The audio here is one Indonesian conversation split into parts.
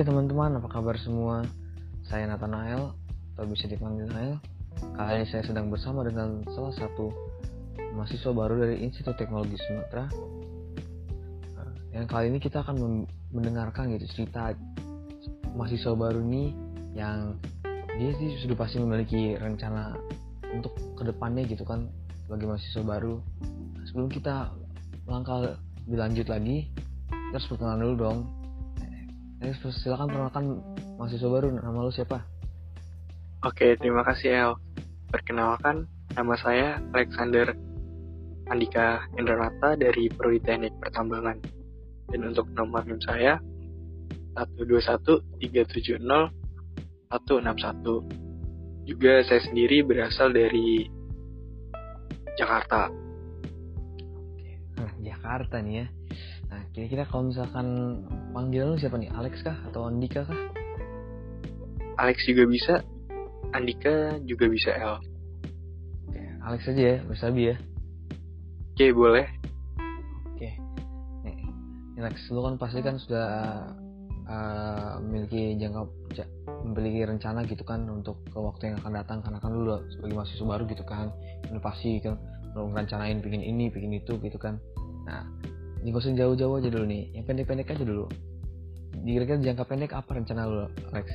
Oke teman-teman, apa kabar semua? Saya Nathanael, atau bisa dipanggil Nael. Kali ini saya sedang bersama dengan salah satu mahasiswa baru dari Institut Teknologi Sumatera. Nah, Yang kali ini kita akan mendengarkan gitu cerita mahasiswa baru ini yang dia sih sudah pasti memiliki rencana untuk ke depannya gitu kan sebagai mahasiswa baru. Sebelum kita langkah dilanjut lagi, kita harus perkenalan dulu dong. Eh, silakan perkenalkan mahasiswa baru. Nama lu siapa? Oke, terima kasih El. Perkenalkan, nama saya Alexander Andika Indranata dari Prodi Teknik Pertambangan. Dan untuk nomor NIM saya 121-370-161. Juga saya sendiri berasal dari Jakarta. Nah, Jakarta nih ya. Nah, kira-kira kalau misalkan panggilan lu siapa nih? Alex kah atau Andika kah? Alex juga bisa, Andika juga bisa El. Oke, Alex aja ya, bersabi ya. Oke, boleh. Oke. Nih, Alex, lu kan pasti kan sudah uh, memiliki jangka ja- memiliki rencana gitu kan untuk ke waktu yang akan datang karena kan lu udah sebagai mahasiswa baru gitu kan pasti kan lu rencanain bikin ini bikin itu gitu kan nah ini usah jauh-jauh aja dulu nih yang pendek-pendek aja dulu kira-kira jangka pendek apa rencana lu Alex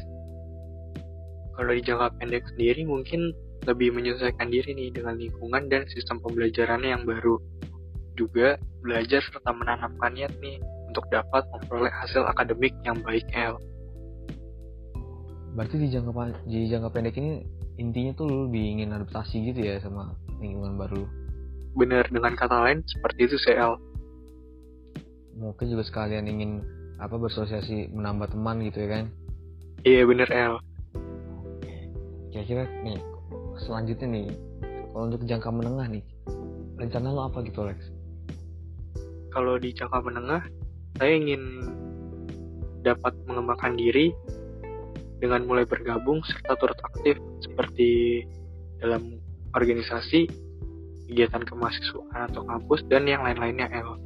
Kalau di jangka pendek sendiri mungkin lebih menyesuaikan diri nih dengan lingkungan dan sistem pembelajarannya yang baru. Juga belajar serta menanamkan niat nih untuk dapat memperoleh hasil akademik yang baik El. berarti di jangka di jangka pendek ini intinya tuh lu lebih ingin adaptasi gitu ya sama lingkungan baru. Bener dengan kata lain seperti itu El. Mungkin juga sekalian ingin apa bersosialisasi menambah teman gitu ya kan Iya bener El. kira-kira nih selanjutnya nih kalau untuk jangka menengah nih rencana lo apa gitu Lex Kalau di jangka menengah, saya ingin dapat mengembangkan diri dengan mulai bergabung serta turut aktif seperti dalam organisasi, kegiatan kemahasiswaan atau kampus, dan yang lain-lainnya El.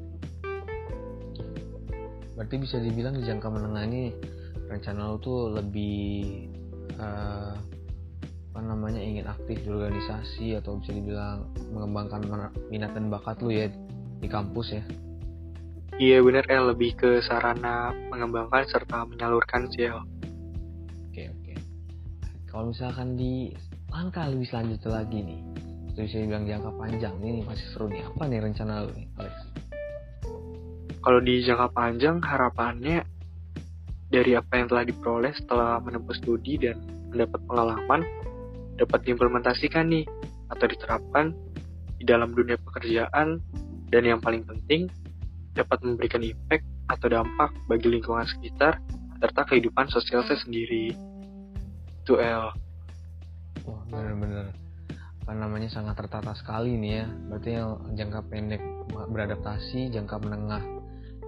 Berarti bisa dibilang di jangka menengah ini rencana lo tuh lebih eh, apa namanya ingin aktif di organisasi atau bisa dibilang mengembangkan minat dan bakat lu ya di kampus ya Iya bener El, lebih ke sarana mengembangkan serta menyalurkan sih El. Oke oke. Kalau misalkan di langkah lebih selanjutnya lagi nih, itu bisa dibilang jangka panjang ini masih seru nih. Apa nih rencana lu nih, Alex? Kalau di jangka panjang harapannya dari apa yang telah diperoleh setelah menempuh studi dan mendapat pengalaman dapat diimplementasikan nih atau diterapkan di dalam dunia pekerjaan dan yang paling penting dapat memberikan impact atau dampak bagi lingkungan sekitar serta kehidupan sosial saya sendiri. Itu El. Wah bener-bener apa namanya sangat tertata sekali nih ya. Berarti yang jangka pendek beradaptasi, jangka menengah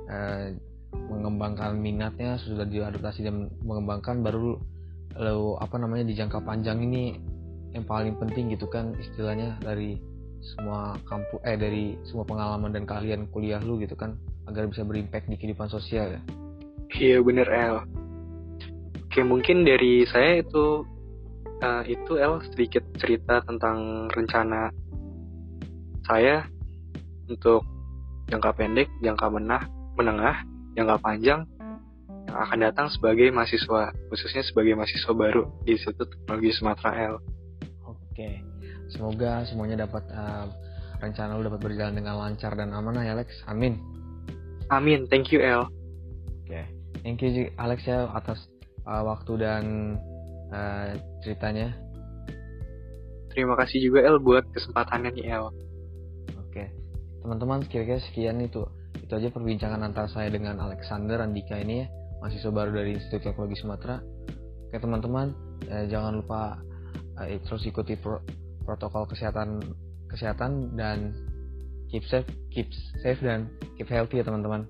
eh, mengembangkan minatnya sudah diadaptasi dan mengembangkan baru lo apa namanya di jangka panjang ini yang paling penting gitu kan istilahnya dari semua kampus eh dari semua pengalaman dan kalian kuliah lu gitu kan agar bisa berimpact di kehidupan sosial ya. Iya bener El. Oke mungkin dari saya itu eh, itu El sedikit cerita tentang rencana saya untuk jangka pendek, jangka menah, menengah, jangka panjang yang akan datang sebagai mahasiswa khususnya sebagai mahasiswa baru di Institut Teknologi Sumatera El. Oke. Semoga semuanya dapat eh, rencana lu dapat berjalan dengan lancar dan amanah ya Alex. Amin. Amin, thank you El. Oke. Thank you Alex ya atas eh, waktu dan eh, ceritanya. Terima kasih juga El buat kesempatannya nih El. Oke. Teman-teman kira-kira sekian itu. Itu aja perbincangan antara saya dengan Alexander Andika ini ya, mahasiswa baru dari Institut Teknologi Sumatera. Oke teman-teman, eh, jangan lupa eh, terus ikuti pro- protokol kesehatan kesehatan dan keep safe, keep safe dan keep healthy ya teman-teman.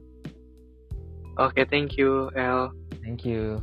Oke, thank you El. Thank you.